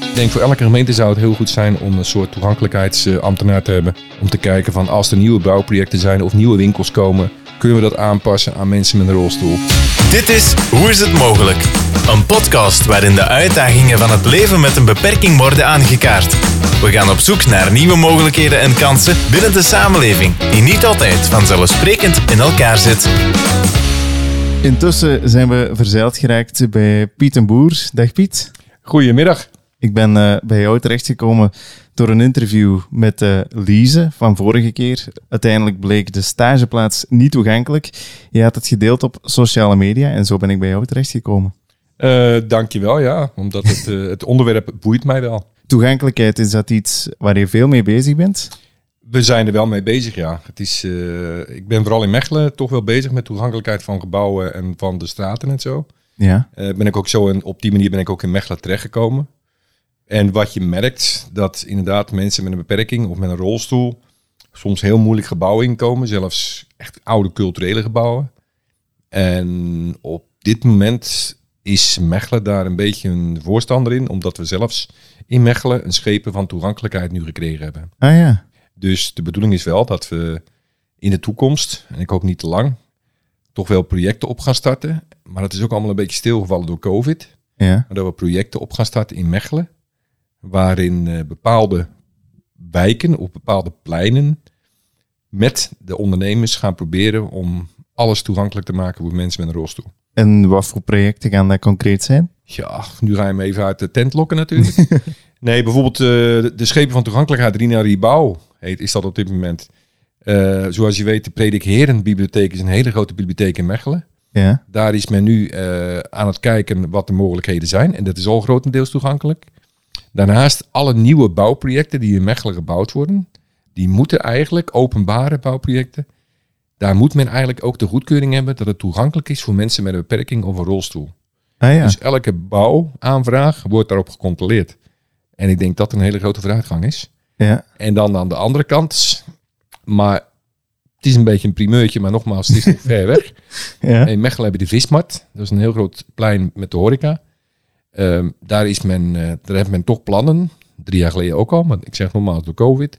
Ik denk voor elke gemeente zou het heel goed zijn om een soort toegankelijkheidsambtenaar te hebben. Om te kijken van als er nieuwe bouwprojecten zijn of nieuwe winkels komen, kunnen we dat aanpassen aan mensen met een rolstoel. Dit is Hoe is het mogelijk? Een podcast waarin de uitdagingen van het leven met een beperking worden aangekaart. We gaan op zoek naar nieuwe mogelijkheden en kansen binnen de samenleving, die niet altijd vanzelfsprekend in elkaar zit. Intussen zijn we verzeild geraakt bij Piet en Boer. Dag Piet. Goedemiddag. Ik ben uh, bij jou terechtgekomen door een interview met uh, Lise van vorige keer. Uiteindelijk bleek de stageplaats niet toegankelijk. Je had het gedeeld op sociale media en zo ben ik bij jou terechtgekomen. Uh, dankjewel, ja. Omdat het, het onderwerp boeit mij wel. Toegankelijkheid, is dat iets waar je veel mee bezig bent? We zijn er wel mee bezig, ja. Het is, ik ben vooral in Mechelen toch wel bezig met toegankelijkheid van gebouwen en van de straten en zo. Ja. Ben ik ook zo en op die manier ben ik ook in Mechelen terechtgekomen. En wat je merkt, dat inderdaad mensen met een beperking of met een rolstoel soms heel moeilijk gebouwen inkomen, zelfs echt oude culturele gebouwen. En op dit moment is Mechelen daar een beetje een voorstander in, omdat we zelfs in Mechelen een schepen van toegankelijkheid nu gekregen hebben. Ah ja. Dus de bedoeling is wel dat we in de toekomst, en ik hoop niet te lang, toch wel projecten op gaan starten. Maar het is ook allemaal een beetje stilgevallen door COVID. Ja. Maar dat we projecten op gaan starten in Mechelen, waarin uh, bepaalde wijken of bepaalde pleinen met de ondernemers gaan proberen om alles toegankelijk te maken voor mensen met een rolstoel. En wat voor projecten gaan dat concreet zijn? Ja, nu ga je me even uit de tent lokken natuurlijk. nee, bijvoorbeeld uh, de, schepen van toegankelijkheid, Rina Ribouw heet, is dat op dit moment. Uh, zoals je weet, de Predik Herenbibliotheek is een hele grote bibliotheek in Mechelen. Ja. Daar is men nu uh, aan het kijken wat de mogelijkheden zijn. En dat is al grotendeels toegankelijk. Daarnaast alle nieuwe bouwprojecten die in Mechelen gebouwd worden, die moeten eigenlijk, openbare bouwprojecten, daar moet men eigenlijk ook de goedkeuring hebben dat het toegankelijk is voor mensen met een beperking of een rolstoel. Ah, ja. Dus elke bouwaanvraag wordt daarop gecontroleerd. En ik denk dat een hele grote vooruitgang is. Ja. En dan aan de andere kant, maar het is een beetje een primeurtje, maar nogmaals, het is nog ver weg. Ja. In Mechelen heb je de Vismart. Dat is een heel groot plein met de horeca. Um, daar, is men, uh, daar heeft men toch plannen, drie jaar geleden ook al, maar ik zeg nogmaals door COVID,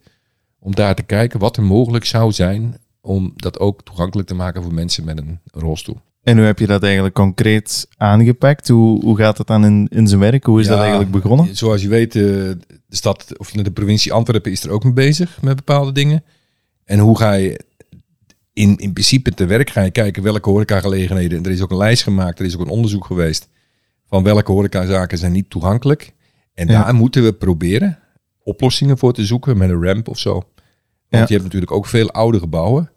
om daar te kijken wat er mogelijk zou zijn om dat ook toegankelijk te maken voor mensen met een rolstoel. En hoe heb je dat eigenlijk concreet aangepakt? Hoe, hoe gaat het dan in, in zijn werk? Hoe is Ja, dat eigenlijk begonnen? Zoals je weet, eh, de stad of de provincie Antwerpen is er ook mee bezig met bepaalde dingen. En hoe ga je in, in principe te werk ga je kijken welke horecagelegenheden. Er is ook een lijst gemaakt, er is ook een onderzoek geweest van welke horecazaken zijn niet toegankelijk. En Ja. daar moeten we proberen oplossingen voor te zoeken met een ramp of zo. Want Ja. je hebt natuurlijk ook veel oude gebouwen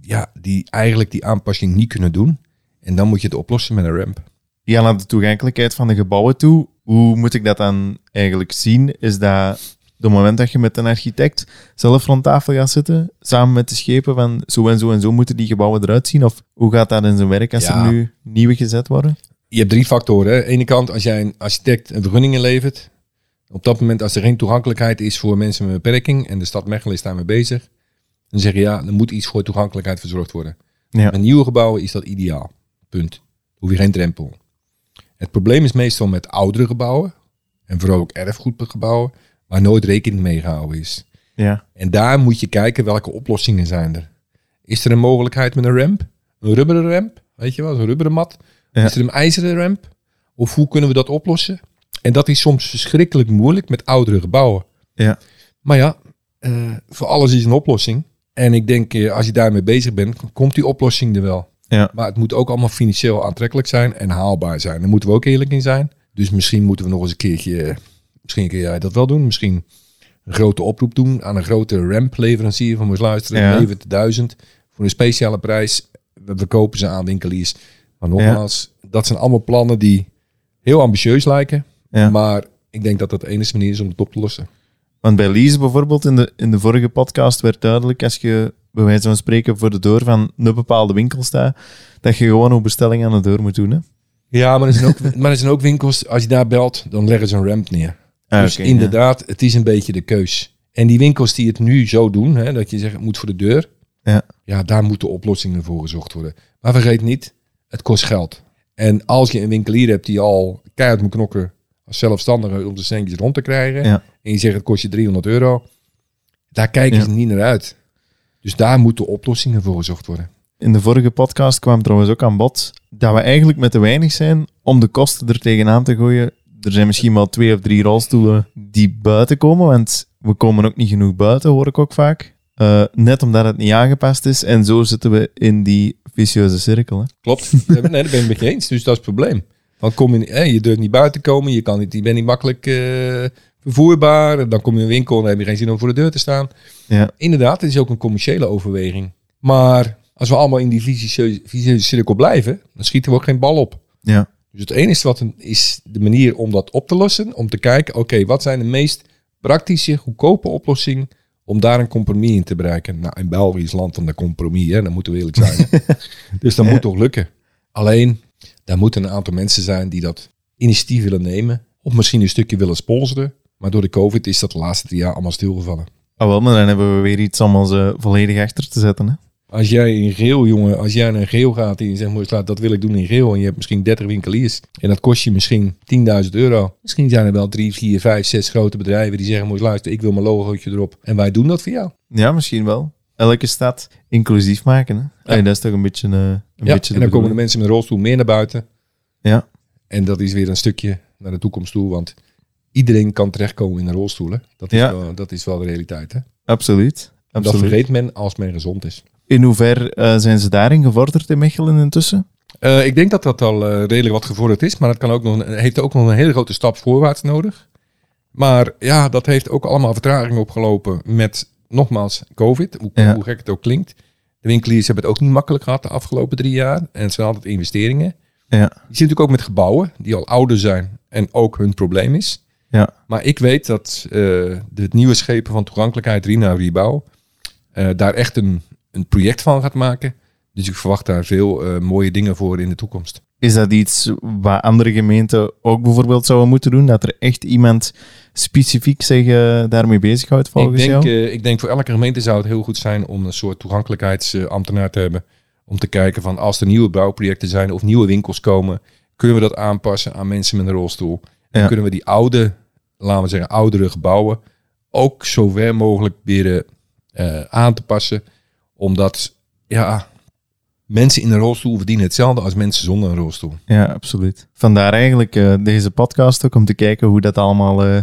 ja, die eigenlijk die aanpassing niet kunnen doen. En dan moet je het oplossen met een ramp. Ja, naar de toegankelijkheid van de gebouwen toe. Hoe moet ik dat dan eigenlijk zien? Is dat het moment dat je met een architect zelf rond tafel gaat zitten, samen met de schepen van zo en zo en zo moeten die gebouwen eruit zien? Of hoe gaat dat in zijn werk als Ja. er nu nieuwe gezet worden? Je hebt drie factoren. Hè. Aan de ene kant, als jij een architect een vergunning inlevert. Op dat moment, als er geen toegankelijkheid is voor mensen met een beperking. En de stad Mechelen is daarmee bezig. Dan zeg je ja, er moet iets voor toegankelijkheid verzorgd worden. Ja. Met nieuwe gebouwen is dat ideaal. Punt. Hoef je geen drempel. Het probleem is meestal met oudere gebouwen. En vooral ook erfgoedgebouwen. Waar nooit rekening mee gehouden is. Ja. En daar moet je kijken welke oplossingen zijn er. Is er een mogelijkheid met een ramp? Een rubberen ramp? Weet je wel, een rubberen mat? Ja. Is er een ijzeren ramp? Of hoe kunnen we dat oplossen? En dat is soms verschrikkelijk moeilijk met oudere gebouwen. Ja. Maar ja, eh, voor alles is een oplossing. En ik denk, eh, als je daarmee bezig bent, komt die oplossing er wel. Ja. Maar het moet ook allemaal financieel aantrekkelijk zijn en haalbaar zijn. Daar moeten we ook eerlijk in zijn. Dus misschien moeten we nog eens een keertje, eh, misschien kun jij dat wel doen. Misschien een grote oproep doen aan een grote ramp-leverancier van ons luisteren. Ja. Levert duizend voor een speciale prijs. We verkopen ze aan winkeliers. Maar nogmaals, dat zijn allemaal plannen die heel ambitieus lijken. Ja. Maar ik denk dat dat de enige manier is om het op te lossen. Want bij Lies bijvoorbeeld, in de, in de vorige podcast werd duidelijk, als je bij wijze van spreken voor de deur van een bepaalde winkel staat, dat je gewoon een bestelling aan de deur moet doen. Hè? Ja, maar er zijn ook, maar er zijn ook winkels, als je daar belt, dan leggen ze een ramp neer. Ah, dus inderdaad, het is een beetje de keus. En die winkels die het nu zo doen, hè, dat je zegt het moet voor de deur. Ja. ja, daar moeten oplossingen voor gezocht worden. Maar vergeet niet, het kost geld. En als je een winkelier hebt die al keihard moet knokken als zelfstandige om de centjes rond te krijgen. Ja. En je zegt het kost je 300 euro. Daar kijken Ja. ze niet naar uit. Dus daar moeten oplossingen voor gezocht worden. In de vorige podcast kwam trouwens ook aan bod dat we eigenlijk met te weinig zijn om de kosten er tegenaan te gooien. Er zijn misschien wel twee of drie rolstoelen die buiten komen, want we komen ook niet genoeg buiten, hoor ik ook vaak. Eh, net omdat het niet aangepast is. En zo zitten we in die vicieuze cirkel. Hè. Klopt. nee, daar ben ik het met je eens. Dus dat is het probleem. Want kom je, hè, je durft niet buiten komen, je, kan niet, je bent niet makkelijk eh, vervoerbaar. Dan kom je in een winkel en dan heb je geen zin om voor de deur te staan. Ja. Inderdaad, het is ook een commerciële overweging. Maar als we allemaal in die vicieuze, vicieuze cirkel blijven, dan schieten we ook geen bal op. Ja. Dus het enige wat een- is de manier om dat op te lossen, om te kijken, oké, wat zijn de meest praktische, goedkope oplossingen om daar een compromis in te bereiken. Nou, in België is land van de compromis, hè, dan moeten we eerlijk zijn. dus dat Ja. moet toch lukken. Alleen, daar moeten een aantal mensen zijn die dat initiatief willen nemen, of misschien een stukje willen sponsoren. Maar door de COVID is dat de laatste drie jaar allemaal stilgevallen. Ah, wel, maar dan hebben we weer iets om ons eh, volledig achter te zetten. Hè. Als jij in geel, jongen, als jij naar geel gaat en je zegt, "Mooi, laat, dat wil ik doen in geel. En je hebt misschien 30 winkeliers. En dat kost je misschien 10.000 euro. Misschien zijn er wel drie, vier, vijf, zes grote bedrijven die zeggen, mooi luister, ik wil mijn logootje erop. En wij doen dat voor jou. Ja, misschien wel. Elke stad inclusief maken. Hè. Ah, dat is toch een beetje, eh, een Ja, beetje en dan komen de mensen met een rolstoel meer naar buiten. Ja. En dat is weer een stukje naar de toekomst toe. Want iedereen kan terechtkomen in een rolstoel. Hè? Dat, is Ja. wel, dat is wel de realiteit. Hè? Absoluut. En dat Absoluut. vergeet men als men gezond is. In hoever eh, zijn ze daarin gevorderd in Mechelen intussen? Eh, ik denk dat dat al eh, redelijk wat gevorderd is, maar dat kan ook nog, een- heeft ook nog een hele grote stap voorwaarts nodig. Maar ja, dat heeft ook allemaal vertraging opgelopen met, nogmaals, COVID. Hoe, Ja. hoe gek het ook klinkt. De winkeliers hebben het ook niet makkelijk gehad de afgelopen drie jaar. En het zijn altijd investeringen. Ja. Je ziet natuurlijk ook met gebouwen die al ouder zijn en ook hun probleem is. Ja. Maar ik weet dat eh, de nieuwe schepen van toegankelijkheid, Rina Rebouw, eh, daar echt een, een project van gaat maken. Dus ik verwacht daar veel eh, mooie dingen voor in de toekomst. Is dat iets wat andere gemeenten ook bijvoorbeeld zouden moeten doen? Dat er echt iemand specifiek zich eh, daarmee bezighoudt Ik volgens denk, jou? eh, ik denk voor elke gemeente zou het heel goed zijn om een soort toegankelijkheidsambtenaar te hebben. Om te kijken van als er nieuwe bouwprojecten zijn of nieuwe winkels komen, kunnen we dat aanpassen aan mensen met een rolstoel. En Ja. kunnen we die oude, laten we zeggen, oudere gebouwen ook zo ver mogelijk proberen aan te passen. Omdat, ja, mensen in een rolstoel verdienen hetzelfde als mensen zonder een rolstoel. Ja, absoluut. Vandaar eigenlijk eh, deze podcast ook om te kijken hoe dat allemaal eh,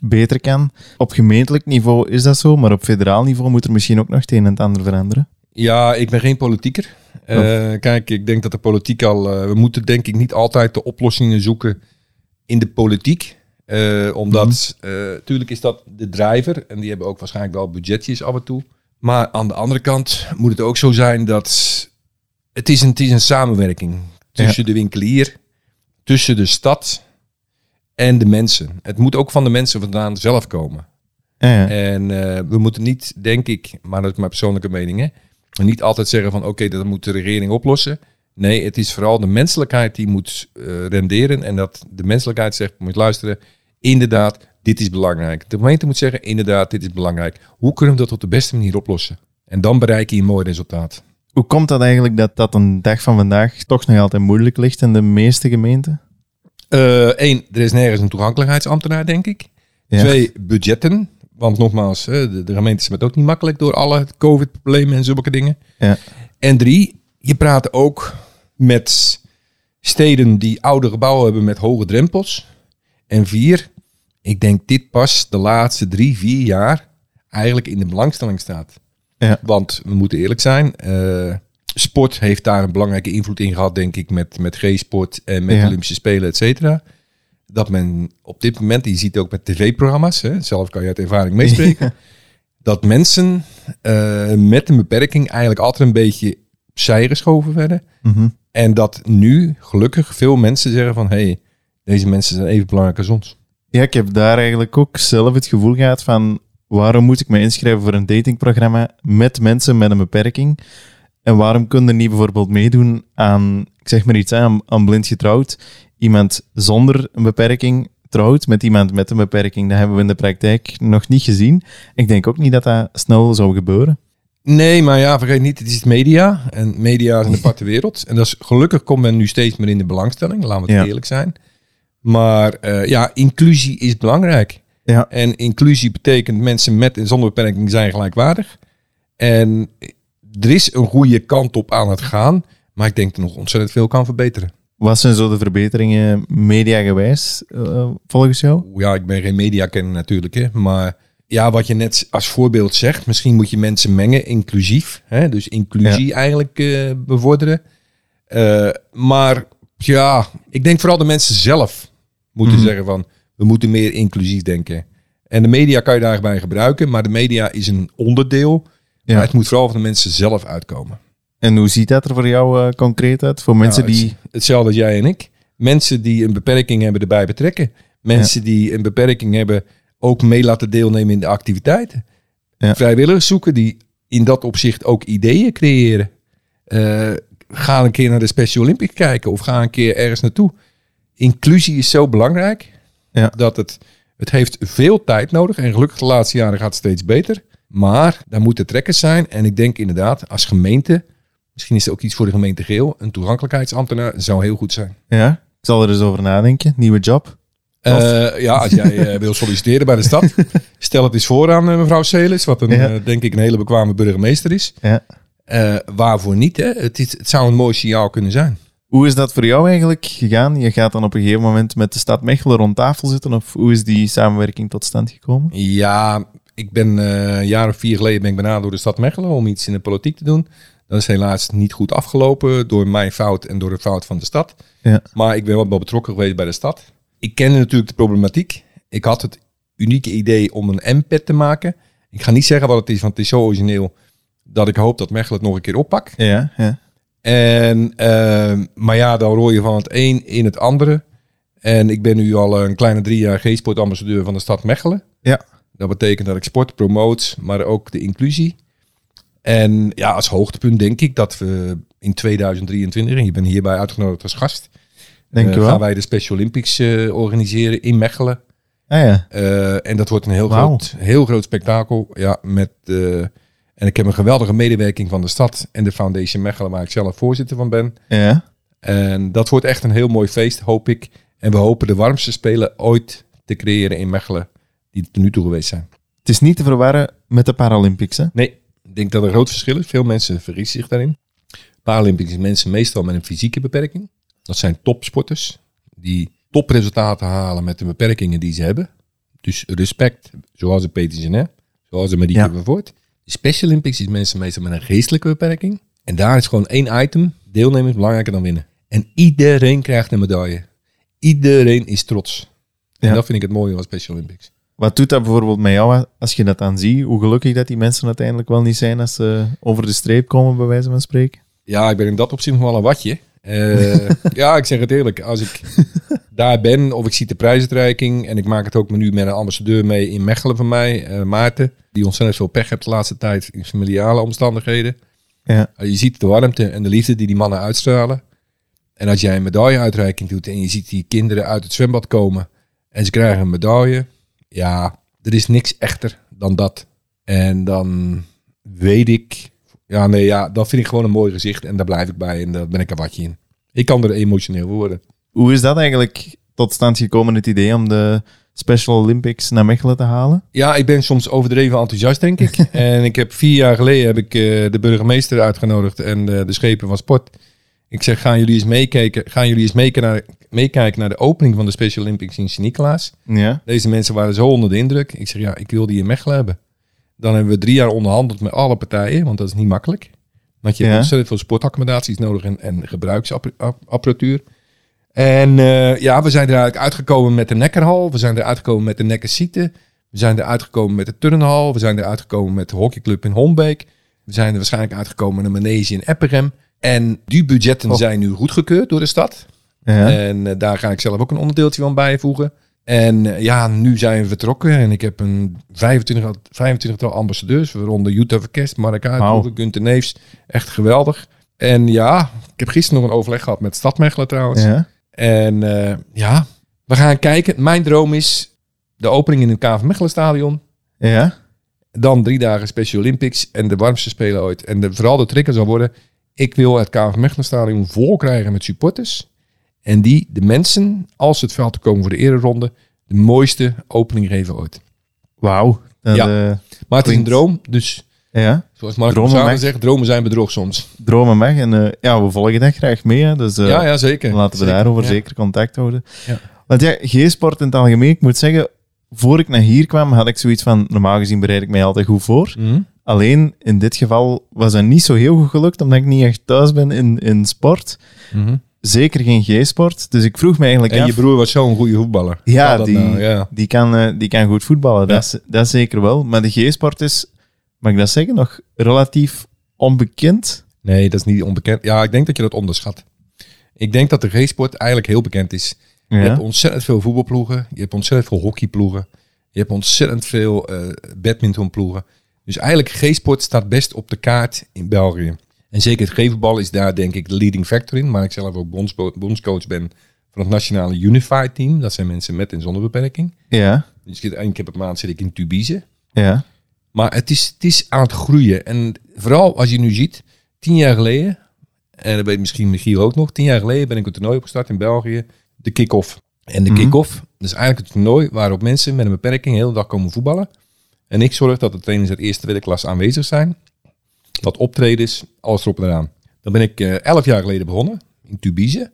beter kan. Op gemeentelijk niveau is dat zo, maar op federaal niveau moet er misschien ook nog het een en het ander veranderen. Ja, ik ben geen politieker. Eh, Kijk, ik denk dat de politiek al... we moeten denk ik niet altijd de oplossingen zoeken in de politiek. Omdat, eh tuurlijk is dat de driver. En die hebben ook waarschijnlijk wel budgetjes af en toe. Maar aan de andere kant moet het ook zo zijn dat... Het is een, het is een samenwerking tussen de winkelier, tussen de stad en de mensen. Het moet ook van de mensen vandaan zelf komen. Ja. En eh, we moeten niet, denk ik, maar dat is mijn persoonlijke mening, hè, niet altijd zeggen van oké, dat moet de regering oplossen. Nee, het is vooral de menselijkheid die moet eh, renderen en dat de menselijkheid zegt, moet luisteren, inderdaad, dit is belangrijk. De gemeente moet zeggen, inderdaad, dit is belangrijk. Hoe kunnen we dat op de beste manier oplossen? En dan bereik je een mooi resultaat. Hoe komt dat eigenlijk dat dat een dag van vandaag toch nog altijd moeilijk ligt in de meeste gemeenten? Eén, er is nergens een toegankelijkheidsambtenaar, denk ik. Ja. Twee, budgetten. Want nogmaals, de, de gemeentes hebben het ook niet makkelijk door alle COVID-problemen en zulke dingen. Ja. En drie, je praat ook met steden die oude gebouwen hebben met hoge drempels. En vier, ik denk dit pas de laatste drie, vier jaar eigenlijk in de belangstelling staat. Ja. Want we moeten eerlijk zijn, eh, sport heeft daar een belangrijke invloed in gehad, denk ik, met, met G-sport en met Ja. Olympische Spelen, et cetera. Dat men op dit moment, je ziet ook met tv-programma's, hè, zelf kan je uit ervaring meespreken, dat mensen eh, met een beperking eigenlijk altijd een beetje opzij geschoven werden. Mhm. En dat nu gelukkig veel mensen zeggen van, hé, hey, deze mensen zijn even belangrijk als ons. Ja, ik heb daar eigenlijk ook zelf het gevoel gehad van waarom moet ik me inschrijven voor een datingprogramma met mensen met een beperking? En waarom kunnen niet bijvoorbeeld meedoen aan, ik zeg maar iets, aan, aan blind getrouwd? Iemand zonder een beperking trouwt met iemand met een beperking. Dat hebben we in de praktijk nog niet gezien. Ik denk ook niet dat dat snel zou gebeuren. Nee, maar ja, vergeet niet, het is media. En media is een aparte wereld. En dat is, gelukkig komt men nu steeds meer in de belangstelling, laten we het Ja. eerlijk zijn. Maar eh, ja, inclusie is belangrijk. Ja. En inclusie betekent mensen met en zonder beperking zijn gelijkwaardig. En er is een goede kant op aan het gaan. Maar ik denk dat er nog ontzettend veel kan verbeteren. Wat zijn zo de verbeteringen mediagewijs, eh, volgens jou? Ja, ik ben geen mediakenner natuurlijk. Hè, maar ja, wat je net als voorbeeld zegt. Misschien moet je mensen mengen, inclusief. Hè, dus inclusie eigenlijk eh, bevorderen. Maar ja, ik denk vooral de mensen zelf moeten Mhm. zeggen van... we moeten meer inclusief denken. En de media kan je daarbij gebruiken. Maar de media is een onderdeel. Ja. Maar het moet vooral van de mensen zelf uitkomen. En hoe ziet dat er voor jou eh, concreet uit? Voor mensen Nou, het- die... Hetzelfde als jij en ik. Mensen die een beperking hebben erbij betrekken. Mensen die een beperking hebben ook mee laten deelnemen in de activiteiten. Ja. Vrijwilligers zoeken die in dat opzicht ook ideeën creëren. Eh, ga een keer naar de Special Olympics kijken of ga een keer ergens naartoe. Inclusie is zo belangrijk Ja. dat het, het heeft veel tijd nodig. En gelukkig de laatste jaren gaat het steeds beter. Maar daar moeten trekkers zijn. En ik denk inderdaad, als gemeente, misschien is er ook iets voor de gemeente Geel, een toegankelijkheidsambtenaar zou heel goed zijn. Ja, ik zal er eens over nadenken. Nieuwe job. Eh, ja, als jij eh, wil solliciteren bij de stad, stel het eens voor aan eh, mevrouw Celis, wat een, Ja. denk ik een hele bekwame burgemeester is. Ja. Waarvoor niet? Hè? Het, is, het zou een mooi signaal kunnen zijn. Hoe is dat voor jou eigenlijk gegaan? Je gaat dan op een gegeven moment met de stad Mechelen rond tafel zitten. Of hoe is die samenwerking tot stand gekomen? Ja, ik ben eh, een jaar of vier geleden ben ik benaderd door de stad Mechelen om iets in de politiek te doen. Dat is helaas niet goed afgelopen door mijn fout en door de fout van de stad. Ja. Maar ik ben wel betrokken geweest bij de stad. Ik kende natuurlijk de problematiek. Ik had het unieke idee om een M-pad te maken. Ik ga niet zeggen wat het is, want het is zo origineel dat ik hoop dat Mechelen het nog een keer oppakt. Ja, ja. En, ehm, maar ja, dan rooi je van het een in het andere. En ik ben nu al een kleine drie jaar G-sportambassadeur van de stad Mechelen. Ja. Dat betekent dat ik sport promoot, maar ook de inclusie. En ja, als hoogtepunt denk ik dat we in 2023, en je bent hierbij uitgenodigd als gast, Denk eh, je wel? gaan wij de Special Olympics eh, organiseren in Mechelen. Ah ja. Eh, en dat wordt een heel, groot, heel groot spektakel. Ja, met, en ik heb een geweldige medewerking van de stad en de Foundation Mechelen, waar ik zelf voorzitter van ben. Ja. En dat wordt echt een heel mooi feest, hoop ik. En we hopen de warmste spelen ooit te creëren in Mechelen, die tot nu toe geweest zijn. Het is niet te verwarren met de Paralympics, hè? Nee, ik denk dat er een groot verschil is. Veel mensen vergissen zich daarin. Paralympics mensen meestal met een fysieke beperking. Dat zijn topsporters die topresultaten halen met de beperkingen die ze hebben. Dus respect, zoals de Peter Genet, zoals de Marieke Ja. van Voort. Special Olympics is mensen meestal met een geestelijke beperking. En daar is gewoon één item, deelnemers, belangrijker dan winnen. En iedereen krijgt een medaille. Iedereen is trots. En Ja. dat vind ik het mooie van Special Olympics. Wat doet dat bijvoorbeeld met jou als je dat dan ziet? Hoe gelukkig dat die mensen uiteindelijk wel niet zijn als ze over de streep komen, bij wijze van spreken? Ja, ik ben in dat opzicht nog wel een watje. Eh, ja, ik zeg het eerlijk. Als ik daar ben of ik zie de prijsuitreiking en ik maak het ook nu met een ambassadeur mee in Mechelen van mij, eh, Maarten, die ontzettend veel pech heeft de laatste tijd in familiale omstandigheden. Ja. Uh, je ziet de warmte en de liefde die die mannen uitstralen. En als jij een medailleuitreiking doet en je ziet die kinderen uit het zwembad komen en ze krijgen een medaille, ja, er is niks echter dan dat. En dan weet ik, ja, nee, ja, dat vind ik gewoon een mooi gezicht en daar blijf ik bij en daar ben ik een watje in. Ik kan er emotioneel worden. Hoe is dat eigenlijk tot stand gekomen, het idee om de Special Olympics naar Mechelen te halen? Ja, ik ben soms overdreven enthousiast, denk ik. en ik heb vier jaar geleden heb ik eh, de burgemeester uitgenodigd en de schepen van sport. Ik zeg, gaan jullie eens meekijken, gaan jullie eens meekijken naar, meekijken naar de opening van de Special Olympics in Sint-Nicolaas? Ja. Deze mensen waren zo onder de indruk. Ik zeg, ja, ik wil die in Mechelen hebben. Dan hebben we drie jaar onderhandeld met alle partijen, want dat is niet makkelijk. Want je Ja. hebt ontzettend veel sportaccommodaties nodig en, en gebruiksapparatuur. En eh, ja, we zijn eruit uitgekomen met de Nekkerhal. We zijn eruit gekomen met de Nekkersieten. We zijn eruit gekomen met de Turnhal. We zijn eruit gekomen met de hockeyclub in Hombeek. We zijn er waarschijnlijk uitgekomen met een manege in Epperem. En die budgetten Oh. zijn nu goedgekeurd door de stad. Ja. En eh, daar ga ik zelf ook een onderdeeltje van bijvoegen. En eh, ja, nu zijn we vertrokken en ik heb een 25, al- 25 ambassadeurs, waaronder Jutta Verkest, Mark Uithoeven, Wauw. Gunther Neefs. Echt geweldig. En ja, ik heb gisteren nog een overleg gehad met Stad Mechelen trouwens. ja. En eh, ja, we gaan kijken. Mijn droom is de opening in het KV Mechelen stadion. Ja. Dan drie dagen Special Olympics en de warmste spelen ooit. En de, vooral de trigger zal worden, ik wil het KV Mechelen stadion vol krijgen met supporters. En die de mensen, als ze het veld te komen voor de ereronde, de mooiste opening geven ooit. Wauw. Ja. eh, Maar het is een droom, dus ja, zoals Mark Dromen Dromen mag. zegt, dromen zijn bedrog soms. dromen mag. En eh, ja, we volgen dat graag mee. Hè. Dus eh, ja, ja, zeker. laten we Zeker, daarover ja. zeker contact houden. Ja. Want ja, G-sport in het algemeen, ik moet zeggen, voor ik naar hier kwam, had ik zoiets van, normaal gezien bereid ik mij altijd goed voor. Mhm. Alleen in dit geval was dat niet zo heel goed gelukt, omdat ik niet echt thuis ben in, in sport. Mhm. Zeker geen G-sport. Dus ik vroeg me eigenlijk En af... je broer was zo'n goede voetballer. Ja, die, nou? ja. Die, kan, eh, die kan goed voetballen, dat, is, dat zeker wel. Maar de G-sport is, mag ik dat zeggen, nog relatief onbekend. Nee, dat is niet onbekend. Ja, ik denk dat je dat onderschat. Ik denk dat de G-sport eigenlijk heel bekend is. Je hebt ontzettend veel voetbalploegen. Je hebt ontzettend veel hockeyploegen. Je hebt ontzettend veel eh badmintonploegen. Dus eigenlijk G-sport staat best op de kaart in België. En zeker het G-voetbal is daar denk ik de leading factor in. Maar ik zelf ook bondscoach ben van het nationale Unified team. Dat zijn mensen met en zonder beperking. Ja, Dus één keer per maand zit ik in Tubize. ja, Maar het is, het is aan het groeien. En vooral als je nu ziet, tien jaar geleden, en dat weet misschien Michiel ook nog, tien jaar geleden ben ik een toernooi opgestart in België, de kick-off. En de Mhm. kick-off, dat is eigenlijk een toernooi waarop mensen met een beperking de hele dag komen voetballen. En ik zorg dat de trainers uit eerste tweede klas aanwezig zijn. Dat optredens, alles erop en eraan. Dan ben ik eh, elf jaar geleden begonnen, in Tubize.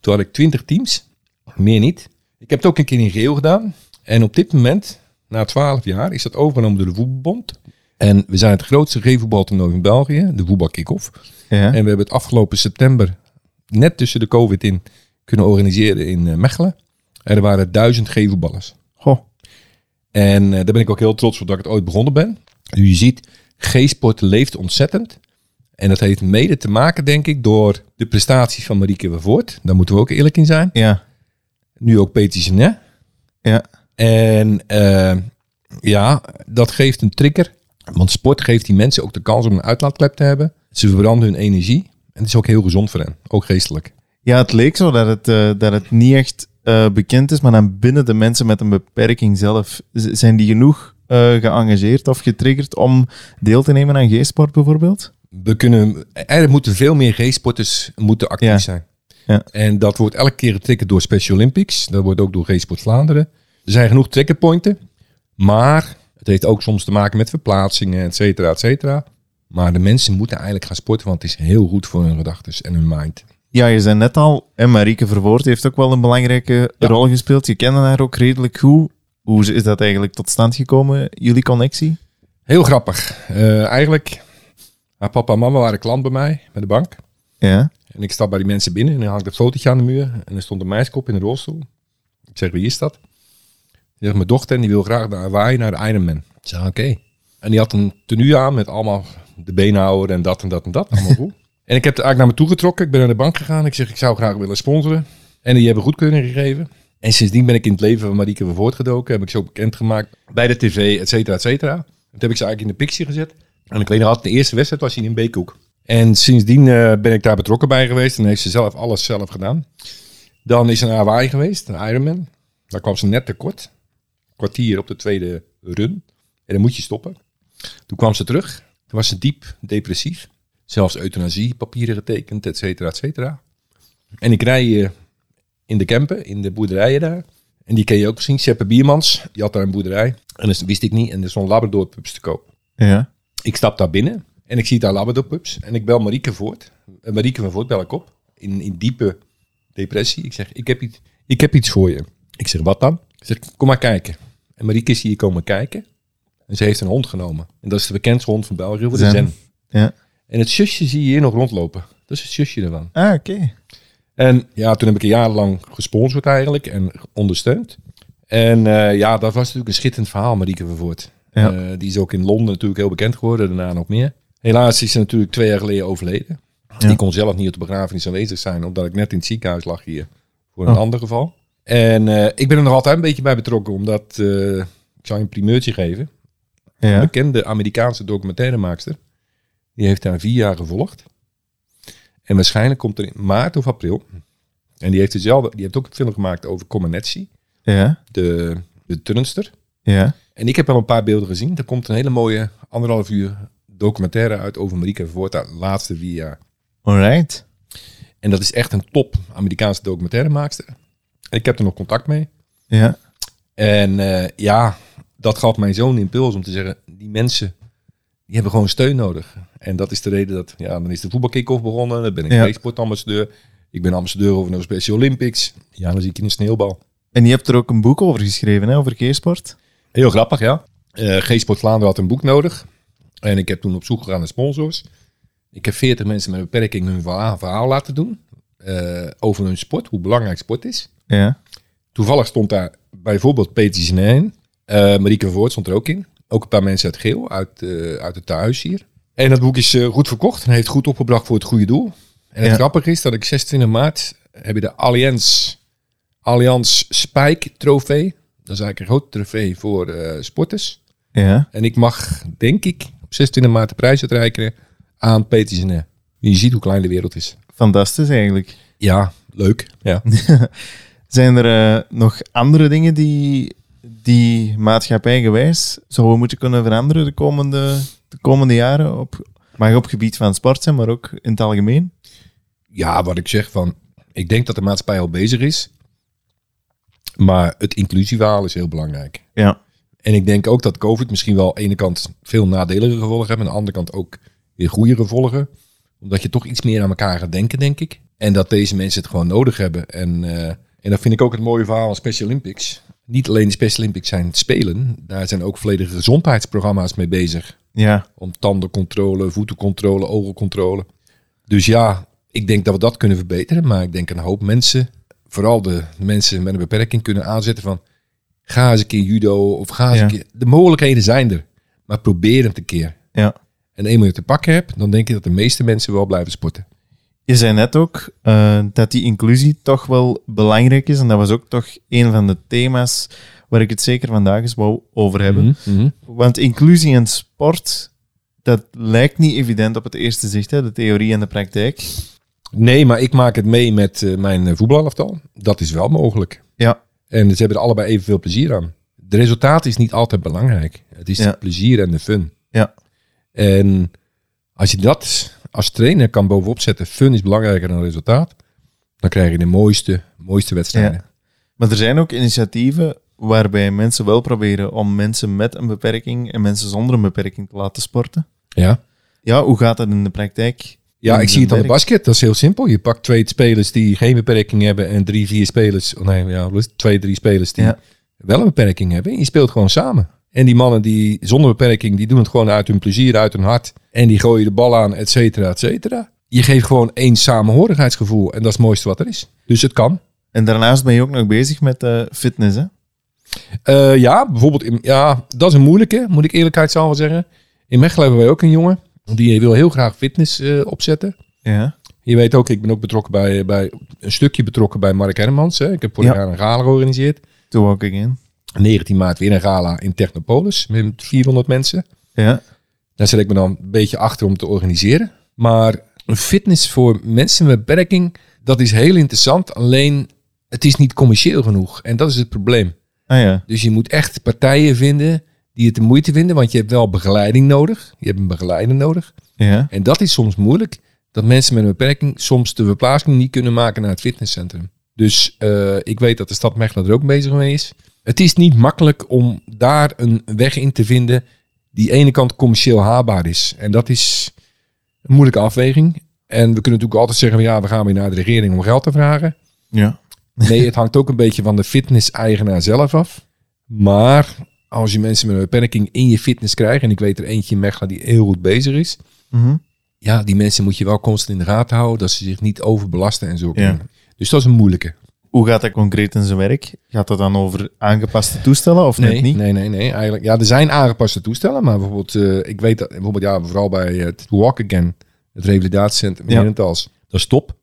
Toen had ik twintig teams, meer niet. Ik heb het ook een keer in geel gedaan. En op dit moment, na twaalf jaar, is dat overgenomen door de Voetbalbond. En we zijn het grootste G-voetbaltoernooi van België, de Voetbal Kick-Off. ja. En we hebben het afgelopen september, net tussen de COVID in, kunnen organiseren in eh, Mechelen. En er waren duizend G-voetballers. Goh. En eh, daar ben ik ook heel trots op dat ik het ooit begonnen ben. Nu je ziet, G-sport leeft ontzettend. En dat heeft mede te maken, denk ik, door de prestaties van Marieke Wevoort. Daar moeten we ook eerlijk in zijn. Ja, Nu ook Peter Genet. ja, En eh, ja, dat geeft een trigger. Want sport geeft die mensen ook de kans om een uitlaatklep te hebben. Ze verbranden hun energie. En het is ook heel gezond voor hen. Ook geestelijk. ja, het leek zo dat het, eh, dat het niet echt eh, bekend is, maar dan binnen de mensen met een beperking zelf, zijn die genoeg eh geëngageerd of getriggerd om deel te nemen aan G-sport bijvoorbeeld? We kunnen, er moeten veel meer G-sporters moeten actief Ja. zijn. Ja. En dat wordt elke keer getriggerd door Special Olympics. Dat wordt ook door G-sport Vlaanderen. Er zijn genoeg triggerpointen. Maar het heeft ook soms te maken met verplaatsingen, et cetera, et cetera. Maar de mensen moeten eigenlijk gaan sporten, want het is heel goed voor hun gedachten en hun mind. Ja, je zei net al, en Marieke Verwoord heeft ook wel een belangrijke Ja. rol gespeeld. Je kende haar ook redelijk goed. Hoe is dat eigenlijk tot stand gekomen, jullie connectie? Heel grappig. Eh, eigenlijk, haar papa en mama waren klant bij mij, bij de bank. Ja, En ik stap bij die mensen binnen en dan hangt een fotootje aan de muur. En er stond een meisje in een rolstoel. Ik zeg, wie is dat? Die mijn dochter en die wil graag naar Hawaii, naar de Ironman. Ik zeg, oké. En die had een tenue aan met allemaal de beenhouwer en dat en dat en dat. Allemaal goed. En ik heb het eigenlijk naar me toe getrokken. Ik ben naar de bank gegaan. Ik zeg, ik zou graag willen sponsoren. En die hebben goedkeuring gegeven. En sindsdien ben ik in het leven van Marieke van voortgedoken. Heb ik ze ook bekendgemaakt bij de tv, et cetera, et cetera. Toen heb ik ze eigenlijk in de picture gezet. En ik weet nog altijd, de eerste wedstrijd was hij in Beekhoek. En sindsdien eh, ben ik daar betrokken bij geweest. En heeft ze zelf alles zelf gedaan. Dan is ze naar Hawaii geweest, een Ironman. Daar kwam ze net tekort. Kwartier op de tweede run. En dan moet je stoppen. Toen kwam ze terug. Toen was ze diep depressief. Zelfs euthanasie, papieren getekend, et cetera, et cetera. En ik rij eh, in de camper, in de boerderijen daar. En die ken je ook misschien, Seppe Biermans. Die had daar een boerderij. En dat wist ik niet. En er stond Labrador pups te koop. ja, Ik stap daar binnen en ik zie daar Labrador pups. En ik bel Marieke Voort. En Marieke van Voort bel ik op. In, in diepe depressie. Ik zeg, ik heb, iets, ik heb iets voor je. Ik zeg, wat dan? Ik zeg, kom maar kijken. En Marieke is hier komen kijken. En ze heeft een hond genomen. En dat is de bekendste hond van België, de Zen. Zen. ja. En het zusje zie je hier nog rondlopen. Dat is het zusje ervan. Ah, oké. En ja, toen heb ik een jaar lang gesponsord eigenlijk en ondersteund. En eh, ja, dat was natuurlijk een schitterend verhaal, Marieke Vervoort. Ja. Eh, die is ook in Londen natuurlijk heel bekend geworden, daarna nog meer. Helaas is ze natuurlijk twee jaar geleden overleden. Ja. Die kon zelf niet op de begrafenis aanwezig zijn, omdat ik net in het ziekenhuis lag hier. Voor een Oh. ander geval. En eh, ik ben er nog altijd een beetje bij betrokken, omdat eh, ik zou je een primeurtje geven. Een Ja, bekende Amerikaanse documentairemaakster. Die heeft daar vier jaar gevolgd. En waarschijnlijk komt er in maart of april. En die heeft, dezelfde, die heeft ook een film gemaakt over Comaneci, ja, de, de turnster. ja. En ik heb al een paar beelden gezien. Er komt een hele mooie anderhalf uur documentaire uit over Marieke Vervoort, haar laatste vier jaar. Alright. En dat is echt een top Amerikaanse documentairemaakster. Ik heb er nog contact mee. Ja. En eh, ja, dat gaf mij zo'n impuls om te zeggen, die mensen, die hebben gewoon steun nodig. En dat is de reden dat, ja, dan is de voetbalkick-off begonnen. Dan ben ik Ja. sportambassadeur. Ik ben ambassadeur over de Special Olympics. Ja, dan zie ik in een sneeuwbal. En je hebt er ook een boek over geschreven, hè, over G-sport. Heel grappig, ja. Eh G-Sport Vlaanderen had een boek nodig. En ik heb toen op zoek gegaan naar sponsors. Ik heb 40 mensen met een beperking hun verhaal, verhaal laten doen. eh, over hun sport, hoe belangrijk sport is. Ja. Toevallig stond daar bijvoorbeeld Peter in. Eh Marieke Voort stond er ook in. Ook een paar mensen uit Geel, uit, eh, uit het thuis hier. En dat boek is eh, goed verkocht en heeft goed opgebracht voor het goede doel. En het Ja. grappige is dat ik 26 maart heb je de Allianz, Allianz Spike trofee. Dat is eigenlijk een groot trofee voor sporters. Ja. En ik mag, denk ik, op 26 maart de prijs uitreiken aan Peter Genet. Je ziet hoe klein de wereld is. Fantastisch eigenlijk. Ja, leuk. Ja. Zijn er eh, nog andere dingen die, die maatschappijgewijs zouden moeten kunnen veranderen de komende, de komende jaren? Op, mag op gebied van sport zijn, maar ook in het algemeen? ja, wat ik zeg van, ik denk dat de maatschappij al bezig is. Maar het inclusieverhaal is heel belangrijk. Ja. En ik denk ook dat COVID misschien wel aan de ene kant veel nadelige gevolgen heeft. En aan de andere kant ook weer goede gevolgen. Omdat je toch iets meer aan elkaar gaat denken, denk ik. En dat deze mensen het gewoon nodig hebben. En, eh, en dat vind ik ook het mooie verhaal van Special Olympics. Niet alleen de Special Olympics zijn het spelen. Daar zijn ook volledige gezondheidsprogramma's mee bezig. Ja. Om tandencontrole, voetencontrole, ogencontrole. Dus ja, ik denk dat we dat kunnen verbeteren. Maar ik denk een hoop mensen, vooral de mensen met een beperking, kunnen aanzetten van... Ga eens een keer judo of ga eens Ja. een keer... De mogelijkheden zijn er. Maar probeer het een keer. ja. En eenmaal je het te pakken hebt, dan denk ik dat de meeste mensen wel blijven sporten. Je zei net ook eh, dat die inclusie toch wel belangrijk is. En dat was ook toch een van de thema's waar ik het zeker vandaag eens wou over hebben. Mhm. Want inclusie en sport, dat lijkt niet evident op het eerste zicht, hè? de theorie en de praktijk. Nee, maar ik maak het mee met eh, mijn eh, voetbalelftal. Dat is wel mogelijk. Ja, En ze hebben er allebei evenveel plezier aan. De resultaat is niet altijd belangrijk. Het is Ja. het plezier en de fun. ja, En als je dat als trainer kan bovenop zetten, fun is belangrijker dan resultaat, dan krijg je de mooiste, mooiste wedstrijden. Ja. Maar er zijn ook initiatieven waarbij mensen wel proberen om mensen met een beperking en mensen zonder een beperking te laten sporten. Ja, Ja, hoe gaat dat in de praktijk? ja In ik zie het aan de basket. Dat is heel simpel. Je pakt twee spelers die geen beperking hebben en drie, vier spelers, oh nee, ja, twee, drie spelers die Ja. wel een beperking hebben. En je speelt gewoon samen. En die mannen die zonder beperking, die doen het gewoon uit hun plezier, uit hun hart. En die gooien de bal aan, et cetera, et cetera. Je geeft gewoon één samenhorigheidsgevoel. En dat is het mooiste wat er is. Dus het kan. En daarnaast ben je ook nog bezig met eh, fitness, hè? Eh, ja, bijvoorbeeld, in, ja, dat is een moeilijke, moet ik eerlijkheidshalve zeggen. In Mechelen hebben wij ook een jongen, die wil heel graag fitness eh, opzetten. Ja. Je weet ook, ik ben ook betrokken bij, bij een stukje betrokken bij Mark Hermans. Hè. Ik heb vorig Ja. jaar een gala georganiseerd. Toen ook in. 19 maart weer een gala in Technopolis met 400 mensen. Ja. Daar zet ik me dan een beetje achter om te organiseren. Maar een fitness voor mensen met beperking, dat is heel interessant. Alleen, het is niet commercieel genoeg. En dat is het probleem. Ah ja. Dus je moet echt partijen vinden die het de moeite vinden. Want je hebt wel begeleiding nodig. Je hebt een begeleider nodig. Ja. En dat is soms moeilijk. Dat mensen met een beperking soms de verplaatsing niet kunnen maken naar het fitnesscentrum. Dus eh, ik weet dat de stad Mechelen er ook bezig mee is. Het is niet makkelijk om daar een weg in te vinden die ene kant commercieel haalbaar is. En dat is een moeilijke afweging. En we kunnen natuurlijk altijd zeggen, ja, we gaan weer naar de regering om geld te vragen. Ja. Nee, het hangt ook een beetje van de fitness-eigenaar zelf af. Maar als je mensen met een beperking in je fitness krijgt, en ik weet er eentje in Mechelen die heel goed bezig is, Mhm. ja, die mensen moet je wel constant in de gaten houden, dat ze zich niet overbelasten en zo. Ja. Dus dat is een moeilijke. Hoe gaat dat concreet in zijn werk? Gaat dat dan over aangepaste toestellen of Nee, net niet? nee, nee, nee. Eigenlijk, ja, er zijn aangepaste toestellen, maar bijvoorbeeld, eh, ik weet dat, bijvoorbeeld, ja, vooral bij het Walk Again, het revalidatiecentrum in Ja. Herentals, dat is top.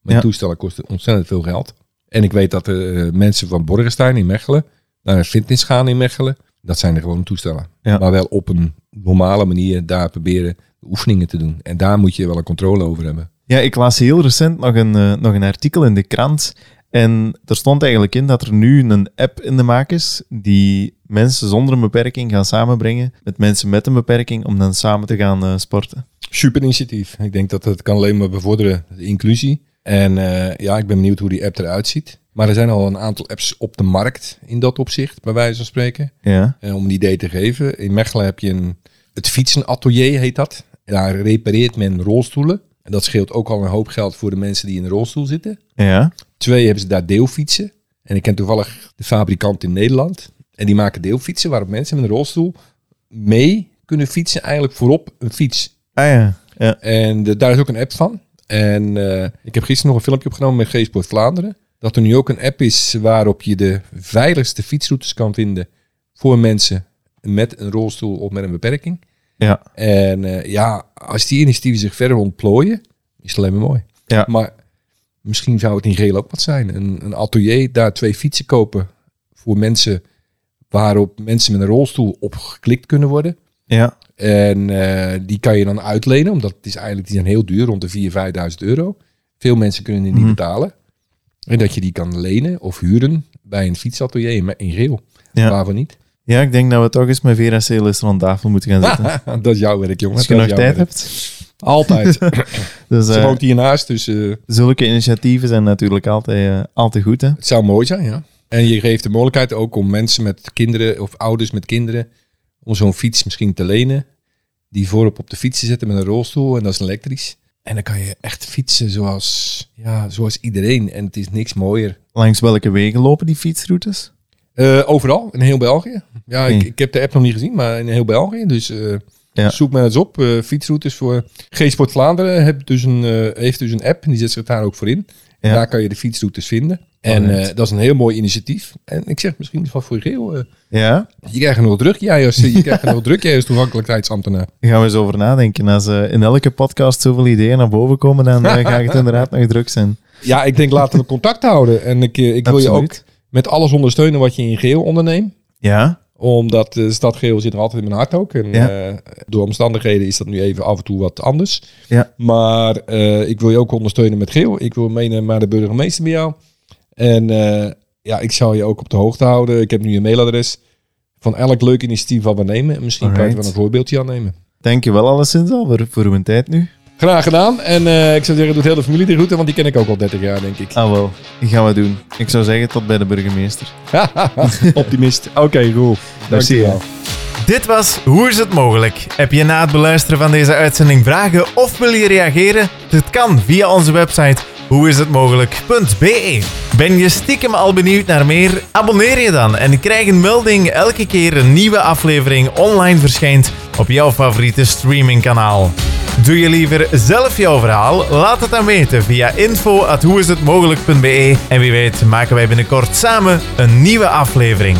Maar Ja. toestellen kosten ontzettend veel geld. En ik weet dat de eh, mensen van Borgenstein in Mechelen naar een fitness gaan in Mechelen. Dat zijn er gewoon toestellen. Ja. Maar wel op een normale manier daar proberen de oefeningen te doen. En daar moet je wel een controle over hebben. Ja, ik las heel recent nog een, eh, nog een artikel in de krant. En er stond eigenlijk in dat er nu een app in de maak is die mensen zonder een beperking gaan samenbrengen met mensen met een beperking om dan samen te gaan eh, sporten. Super initiatief. Ik denk dat het kan alleen maar bevorderen de inclusie. En eh, ja, ik ben benieuwd hoe die app eruit ziet. Maar er zijn al een aantal apps op de markt in dat opzicht, bij wijze van spreken. Ja. En om een idee te geven, in Mechelen heb je een, het fietsenatelier heet dat. Daar repareert men rolstoelen. En dat scheelt ook al een hoop geld voor de mensen die in de rolstoel zitten. Ja. Twee hebben ze daar deelfietsen. En ik ken toevallig de fabrikant in Nederland. En die maken deelfietsen waarop mensen met een rolstoel mee kunnen fietsen. Eigenlijk voorop een fiets. Ah ja. Ja. En de- daar is ook een app van. En eh, ik heb gisteren nog een filmpje opgenomen met G-Sport Vlaanderen. Dat er nu ook een app is waarop je de veiligste fietsroutes kan vinden voor mensen met een rolstoel of met een beperking. Ja. En eh, ja, als die initiatieven zich verder ontplooien, is het alleen maar mooi. Ja. Maar misschien zou het in geel ook wat zijn. Een, een atelier, daar twee fietsen kopen voor mensen waarop mensen met een rolstoel op geklikt kunnen worden. Ja. En eh, die kan je dan uitlenen, omdat het is eigenlijk die zijn heel duur, rond de 4.000, 5.000 euro. Veel mensen kunnen die niet Mhm. betalen. En dat je die kan lenen of huren bij een fietsatelier in, in geel. Ja. Waarvan niet? Ja, ik denk dat we toch eens met Vera Celis rond tafel moeten gaan zitten. dat is jouw werk, jongen. Als je nog tijd werk. hebt. Altijd. Dus Ze eh, woont hiernaast, dus eh, zulke initiatieven zijn natuurlijk altijd, eh, altijd goed. Hè? het zou mooi zijn, ja. En je geeft de mogelijkheid ook om mensen met kinderen of ouders met kinderen om zo'n fiets misschien te lenen. Die voorop op de fiets te zetten met een rolstoel en dat is elektrisch. En dan kan je echt fietsen zoals, ja, zoals iedereen. En het is niks mooier. Langs welke wegen lopen die fietsroutes? Eh, overal, in heel België. Ja, ik, Hmm. ik heb de app nog niet gezien, maar in heel België. Dus eh, Ja. zoek maar eens op. eh, fietsroutes voor G-Sport Vlaanderen heeft dus, een, heeft dus een app. En die zet zich daar ook voor in. En Ja. daar kan je de fietsroutes vinden. En Alright. eh, dat is een heel mooi initiatief. En ik zeg misschien is wat voor geel. Ja, je krijgt er nog druk. Jij als, je krijgt er nog druk. Jij als toegankelijkheidsambtenaar. daar gaan we eens over nadenken. Als in elke podcast zoveel ideeën naar boven komen, dan ga het inderdaad nog druk zijn. Ja, ik denk laten we contact houden. En ik, ik wil je ook. Met alles ondersteunen wat je in geel onderneemt. Ja, Omdat de stad Geel zit er altijd in mijn hart ook. En Ja. eh, door omstandigheden is dat nu even af en toe wat anders. Ja. Maar eh, ik wil je ook ondersteunen met Geel. Ik wil meenemen naar de burgemeester bij jou. En eh, ja, ik zal je ook op de hoogte houden. Ik heb nu een mailadres van elk leuk initiatief wat we nemen. En misschien kan je wel een voorbeeldje aan nemen. dank je wel alleszins al voor, voor uw tijd nu. Graag gedaan. En eh, ik zou zeggen, doet heel de familie de groeten, want die ken ik ook al 30 jaar, denk ik. Ah wel, die gaan we doen. Ik zou zeggen tot bij de burgemeester. Optimist. Oké, goed. Merci, Dankjewel. Dit was Hoe is het mogelijk? Heb je na het beluisteren van deze uitzending vragen of wil je reageren? Dit kan via onze website hoeishetmogelijk.be. Ben je stiekem al benieuwd naar meer? Abonneer je dan en krijg een melding elke keer een nieuwe aflevering online verschijnt op jouw favoriete streamingkanaal. Doe je liever zelf jouw verhaal? Laat het dan weten via info.hoeishetmogelijk.be en wie weet maken wij binnenkort samen een nieuwe aflevering.